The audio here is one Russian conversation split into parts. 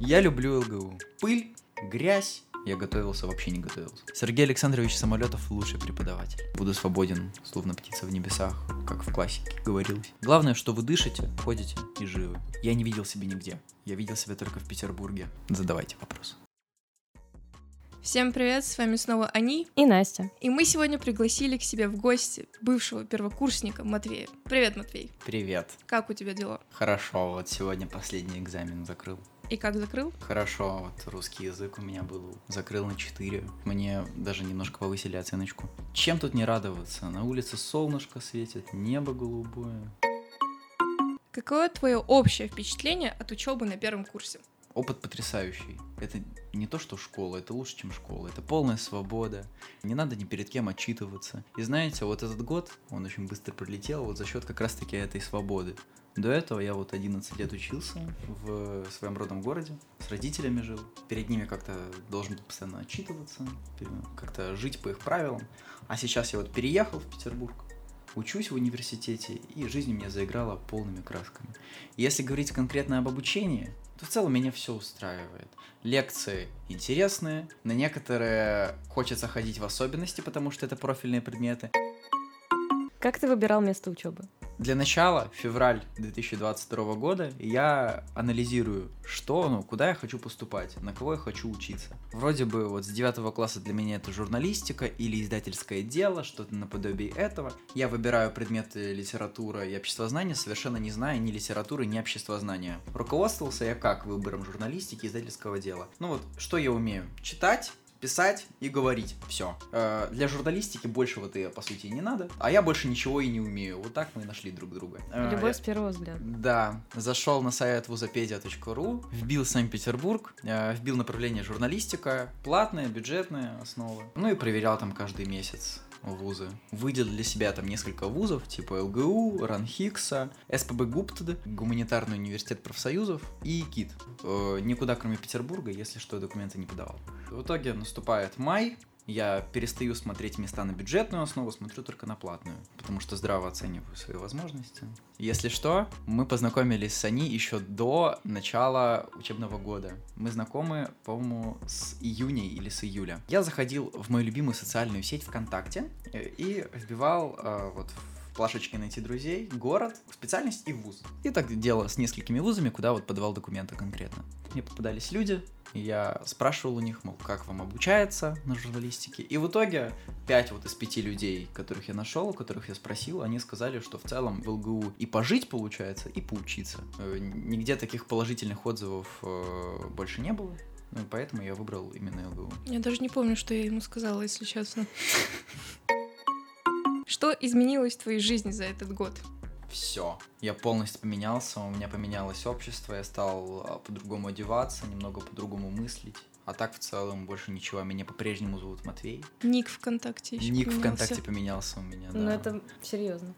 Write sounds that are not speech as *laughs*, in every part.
Я люблю ЛГУ. Пыль, грязь. Я готовился, вообще не готовился. Сергей Александрович Самолетов лучший преподаватель. Буду свободен, словно птица в небесах, как в классике говорилось. Главное, что вы дышите, ходите и живы. Я не видел себя нигде. Я видел себя только в Петербурге. Задавайте вопрос. Всем привет, с вами снова Они. И Настя. И мы сегодня пригласили к себе в гости бывшего первокурсника Матвея. Привет, Матвей. Привет. Как у тебя дела? Хорошо, вот сегодня последний экзамен закрыл. И как закрыл? Хорошо, вот русский язык у меня был, закрыл на 4. Мне даже немножко повысили оценочку. Чем тут не радоваться? На улице солнышко светит, небо голубое. Какое твое общее впечатление от учебы на первом курсе? Опыт потрясающий. Это не то, что школа, это лучше, чем школа. Это полная свобода. Не надо ни перед кем отчитываться. И знаете, вот этот год, он очень быстро пролетел вот за счет как раз-таки этой свободы. До этого я вот 11 лет учился в своем родном городе, с родителями жил. Перед ними как-то должен был постоянно отчитываться, как-то жить по их правилам. А сейчас я вот переехал в Петербург, учусь в университете, и жизнь мне заиграла полными красками. Если говорить конкретно об обучении, то в целом меня все устраивает. Лекции интересные, на некоторые хочется ходить в особенности, потому что это профильные предметы. Как ты выбирал место учебы? Для начала, февраль 2022 года, я анализирую, что, ну, куда я хочу поступать, на кого я хочу учиться. Вроде бы вот с 9 класса для меня это журналистика или издательское дело, что-то наподобие этого. Я выбираю предметы литература и обществознания, совершенно не зная ни литературы, ни обществознания. Руководствовался я как выбором журналистики и издательского дела. Ну вот, что я умею? Читать, писать и говорить. Все. Э, для журналистики большего ты, по сути, не надо. А я больше ничего и не умею. Вот так мы нашли друг друга. Э, Любовь с первого взгляда. Да. Зашел на сайт вузопедия.ру, вбил Санкт-Петербург, э, вбил направление журналистика, платная, бюджетная основа. Ну и проверял там каждый месяц вузы. Выделил для себя там несколько вузов, типа ЛГУ, РАНХИКСа, СПБ ГУПТД, Гуманитарный университет профсоюзов и КИТ. Э, никуда, кроме Петербурга, если что, документы не подавал. В итоге наступает май, я перестаю смотреть места на бюджетную основу, смотрю только на платную, потому что здраво оцениваю свои возможности. Если что, мы познакомились с Ани еще до начала учебного года. Мы знакомы, по-моему, с июня или с июля. Я заходил в мою любимую социальную сеть ВКонтакте э, и вбивал э, вот плашечки найти друзей, город, специальность и вуз. И так делал с несколькими вузами, куда вот подавал документы конкретно. Мне попадались люди, я спрашивал у них, мол, как вам обучается на журналистике. И в итоге пять вот из пяти людей, которых я нашел, у которых я спросил, они сказали, что в целом в ЛГУ и пожить получается, и поучиться. Э, нигде таких положительных отзывов э, больше не было. Ну, поэтому я выбрал именно ЛГУ. Я даже не помню, что я ему сказала, если честно. *laughs* Что изменилось в твоей жизни за этот год? все. Я полностью поменялся, у меня поменялось общество, я стал а, по-другому одеваться, немного по-другому мыслить. А так в целом больше ничего. Меня по-прежнему зовут Матвей. Ник ВКонтакте еще Ник поменялся. ВКонтакте поменялся у меня, ну, да. Ну это серьезно.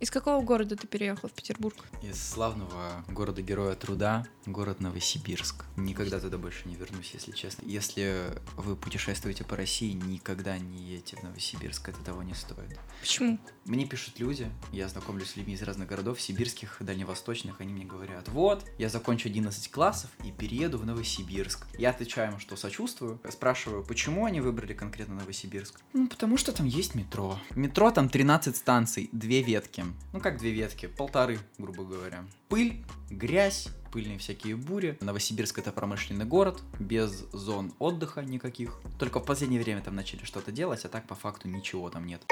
Из какого города ты переехал в Петербург? Из славного города-героя труда, город Новосибирск. Никогда туда больше не вернусь, если честно. Если вы путешествуете по России, никогда не едьте в Новосибирск, это того не стоит. Почему? Мне пишут люди, я знакомлюсь с людьми из разных городов, сибирских, дальневосточных, они мне говорят, вот, я закончу 11 классов и перееду в Новосибирск. Я отвечаю им, что сочувствую, спрашиваю, почему они выбрали конкретно Новосибирск. Ну, потому что там есть метро. Метро там 13 станций, две ветки. Ну как две ветки? Полторы, грубо говоря. Пыль, грязь, пыльные всякие бури. Новосибирск это промышленный город, без зон отдыха никаких. Только в последнее время там начали что-то делать, а так по факту ничего там нет.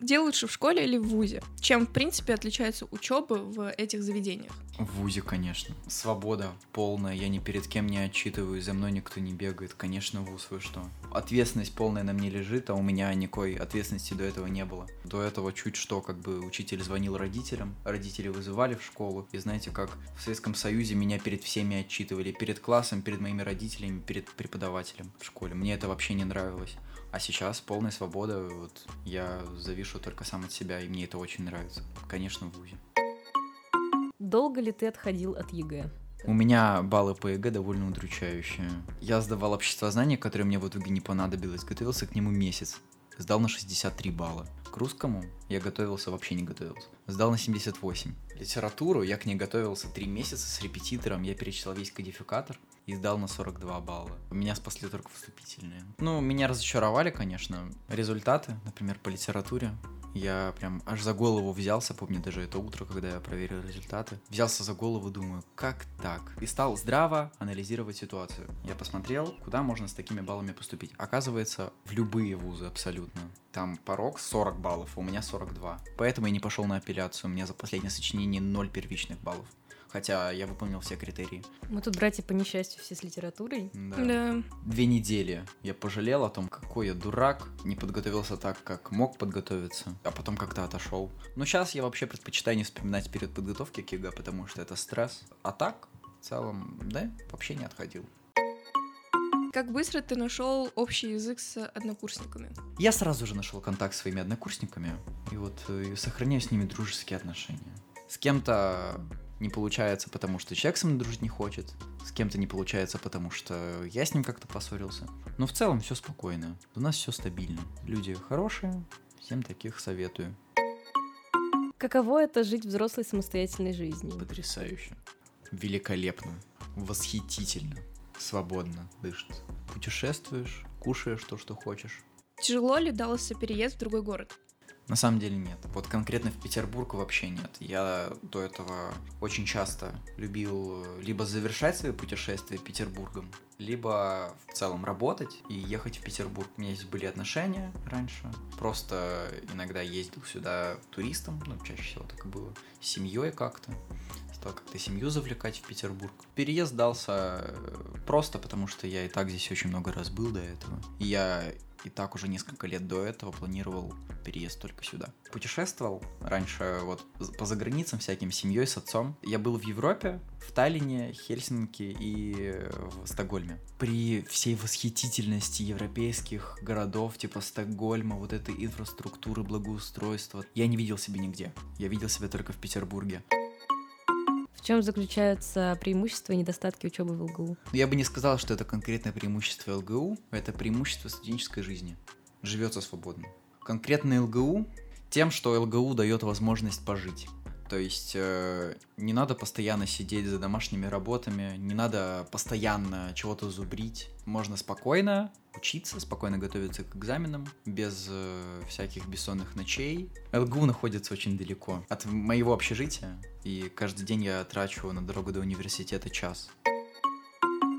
Где лучше, в школе или в ВУЗе? Чем, в принципе, отличается учеба в этих заведениях? В ВУЗе, конечно. Свобода полная, я ни перед кем не отчитываюсь, за мной никто не бегает. Конечно, ВУЗ, вы что? Ответственность полная на мне лежит, а у меня никакой ответственности до этого не было. До этого чуть что, как бы учитель звонил родителям, родители вызывали в школу. И знаете, как в Советском Союзе меня перед всеми отчитывали, перед классом, перед моими родителями, перед преподавателем в школе. Мне это вообще не нравилось. А сейчас полная свобода, вот я завишу только сам от себя, и мне это очень нравится. Конечно, в ВУЗе. Долго ли ты отходил от ЕГЭ? У меня баллы по ЕГЭ довольно удручающие. Я сдавал обществознание, которое мне в итоге не понадобилось, готовился к нему месяц. Сдал на 63 балла. К русскому я готовился, вообще не готовился. Сдал на 78. Литературу я к ней готовился три месяца с репетитором, я перечитал весь кодификатор и сдал на 42 балла. Меня спасли только вступительные. Ну, меня разочаровали, конечно, результаты, например, по литературе. Я прям аж за голову взялся, помню даже это утро, когда я проверил результаты. Взялся за голову, думаю, как так? И стал здраво анализировать ситуацию. Я посмотрел, куда можно с такими баллами поступить. Оказывается, в любые вузы абсолютно. Там порог 40 баллов, у меня 42. Поэтому я не пошел на апелляцию. У меня за последнее сочинение 0 первичных баллов. Хотя я выполнил все критерии. Мы тут братья по несчастью все с литературой. Да. Да. Две недели я пожалел о том, какой я дурак, не подготовился так, как мог подготовиться, а потом как-то отошел. Но сейчас я вообще предпочитаю не вспоминать период подготовки к ЕГЭ, потому что это стресс. А так, в целом, да, вообще не отходил. Как быстро ты нашел общий язык с однокурсниками? Я сразу же нашел контакт с своими однокурсниками, и вот э, сохраняю с ними дружеские отношения. С кем-то не получается, потому что человек со мной дружить не хочет, с кем-то не получается, потому что я с ним как-то поссорился. Но в целом все спокойно, у нас все стабильно. Люди хорошие, всем таких советую. Каково это жить взрослой самостоятельной жизнью? Потрясающе. Великолепно. Восхитительно. Свободно дышит. Путешествуешь, кушаешь то, что хочешь. Тяжело ли дался переезд в другой город? На самом деле нет. Вот конкретно в Петербург вообще нет. Я до этого очень часто любил либо завершать свои путешествия Петербургом, либо в целом работать и ехать в Петербург. У меня здесь были отношения раньше. Просто иногда ездил сюда туристом, ну, чаще всего так и было, с семьей как-то. Стал как-то семью завлекать в Петербург. Переезд дался э, просто потому, что я и так здесь очень много раз был до этого. Я и так уже несколько лет до этого планировал переезд только сюда. Путешествовал раньше вот по заграницам всяким, семьей, с отцом. Я был в Европе, в Таллине, Хельсинки и в Стокгольме. При всей восхитительности европейских городов, типа Стокгольма, вот этой инфраструктуры, благоустройства, я не видел себя нигде. Я видел себя только в Петербурге. В чем заключаются преимущества и недостатки учебы в ЛГУ? Я бы не сказал, что это конкретное преимущество ЛГУ, это преимущество студенческой жизни. Живется свободно. Конкретно ЛГУ тем, что ЛГУ дает возможность пожить. То есть э, не надо постоянно сидеть за домашними работами, не надо постоянно чего-то зубрить. Можно спокойно учиться, спокойно готовиться к экзаменам, без э, всяких бессонных ночей. ЛГУ находится очень далеко от моего общежития, и каждый день я трачу на дорогу до университета час.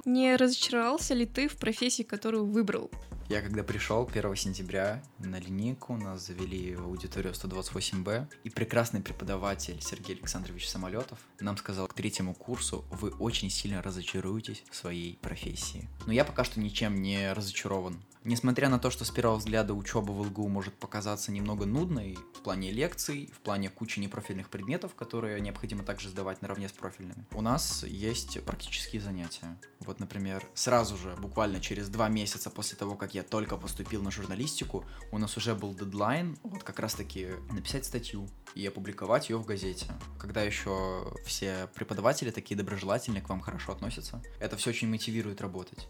Не разочаровался ли ты в профессии, которую выбрал? Я когда пришел 1 сентября на линейку, нас завели в аудиторию 128Б, и прекрасный преподаватель Сергей Александрович Самолетов нам сказал к третьему курсу, вы очень сильно разочаруетесь в своей профессии. Но я пока что ничем не разочарован. Несмотря на то, что с первого взгляда учеба в ЛГУ может показаться немного нудной в плане лекций, в плане кучи непрофильных предметов, которые необходимо также сдавать наравне с профильными, у нас есть практические занятия. Вот, например, сразу же, буквально через два месяца после того, как я только поступил на журналистику, у нас уже был дедлайн, вот как раз-таки написать статью и опубликовать ее в газете. Когда еще все преподаватели такие доброжелательные к вам хорошо относятся, это все очень мотивирует работать.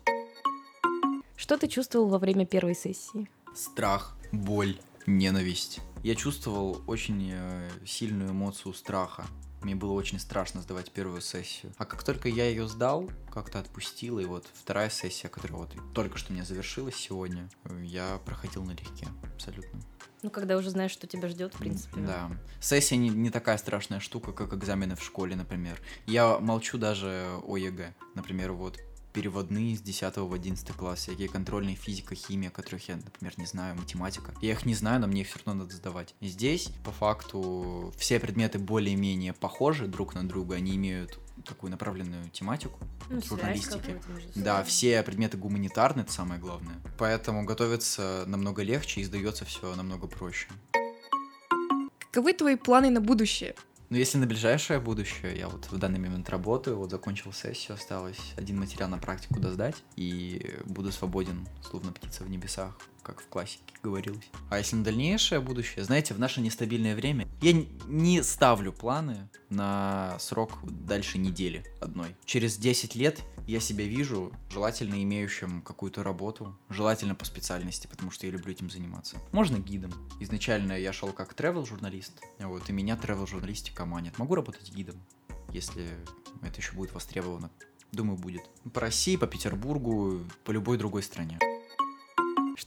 Что ты чувствовал во время первой сессии? Страх, боль, ненависть. Я чувствовал очень э, сильную эмоцию страха. Мне было очень страшно сдавать первую сессию. А как только я ее сдал, как-то отпустил, и вот вторая сессия, которая вот только что у меня завершилась сегодня, я проходил налегке, абсолютно. Ну, когда уже знаешь, что тебя ждет, в принципе. Да. Сессия не, не такая страшная штука, как экзамены в школе, например. Я молчу даже о ЕГЭ. Например, вот переводные с 10 в 11 класс, всякие контрольные физика, химия, которых я, например, не знаю, математика. Я их не знаю, но мне их все равно надо сдавать. И здесь, по факту, все предметы более-менее похожи друг на друга, они имеют такую направленную тематику Ну, между Да, все предметы гуманитарные, это самое главное. Поэтому готовиться намного легче и сдается все намного проще. Каковы твои планы на будущее? Ну, если на ближайшее будущее, я вот в данный момент работаю, вот закончил сессию, осталось один материал на практику доздать, и буду свободен, словно птица в небесах, как в классике говорилось. А если на дальнейшее будущее, знаете, в наше нестабильное время я не ставлю планы на срок дальше недели одной. Через 10 лет я себя вижу желательно имеющим какую-то работу, желательно по специальности, потому что я люблю этим заниматься. Можно гидом. Изначально я шел как travel журналист вот, и меня travel журналистика наркоманят. Могу работать гидом, если это еще будет востребовано. Думаю, будет. По России, по Петербургу, по любой другой стране.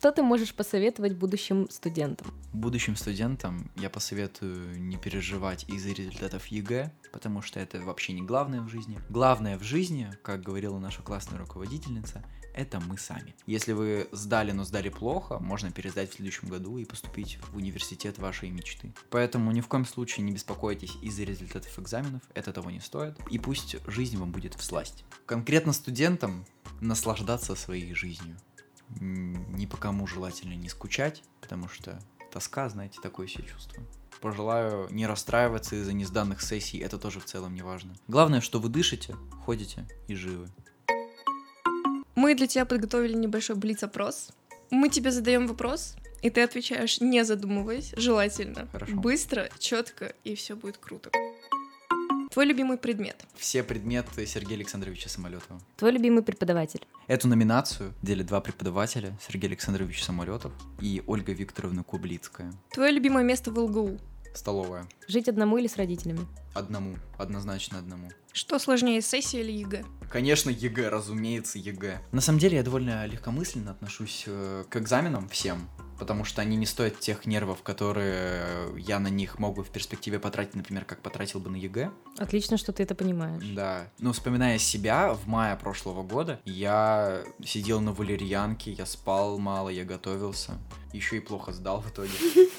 Что ты можешь посоветовать будущим студентам? Будущим студентам я посоветую не переживать из-за результатов ЕГЭ, потому что это вообще не главное в жизни. Главное в жизни, как говорила наша классная руководительница, это мы сами. Если вы сдали, но сдали плохо, можно пересдать в следующем году и поступить в университет вашей мечты. Поэтому ни в коем случае не беспокойтесь из-за результатов экзаменов, это того не стоит. И пусть жизнь вам будет в сласть. Конкретно студентам наслаждаться своей жизнью ни по кому желательно не скучать, потому что тоска, знаете, такое себе чувство. Пожелаю не расстраиваться из-за несданных сессий, это тоже в целом не важно. Главное, что вы дышите, ходите и живы. Мы для тебя подготовили небольшой блиц-опрос. Мы тебе задаем вопрос, и ты отвечаешь не задумываясь, желательно. Хорошо. Быстро, четко, и все будет круто. Твой любимый предмет? Все предметы Сергея Александровича Самолетова. Твой любимый преподаватель? Эту номинацию делят два преподавателя, Сергей Александрович Самолетов и Ольга Викторовна Кублицкая. Твое любимое место в ЛГУ? Столовая. Жить одному или с родителями? Одному, однозначно одному. Что сложнее, сессия или ЕГЭ? Конечно, ЕГЭ, разумеется, ЕГЭ. На самом деле, я довольно легкомысленно отношусь э, к экзаменам всем, потому что они не стоят тех нервов, которые я на них мог бы в перспективе потратить, например, как потратил бы на ЕГЭ. Отлично, что ты это понимаешь. Да. Но вспоминая себя, в мае прошлого года я сидел на валерьянке, я спал мало, я готовился. Еще и плохо сдал в итоге. *laughs*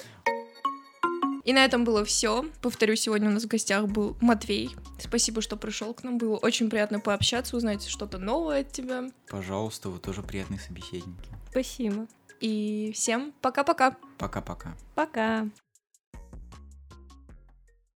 И на этом было все. Повторю, сегодня у нас в гостях был Матвей. Спасибо, что пришел к нам. Было очень приятно пообщаться, узнать что-то новое от тебя. Пожалуйста, вы тоже приятные собеседники. Спасибо. И всем пока-пока. Пока-пока. Пока.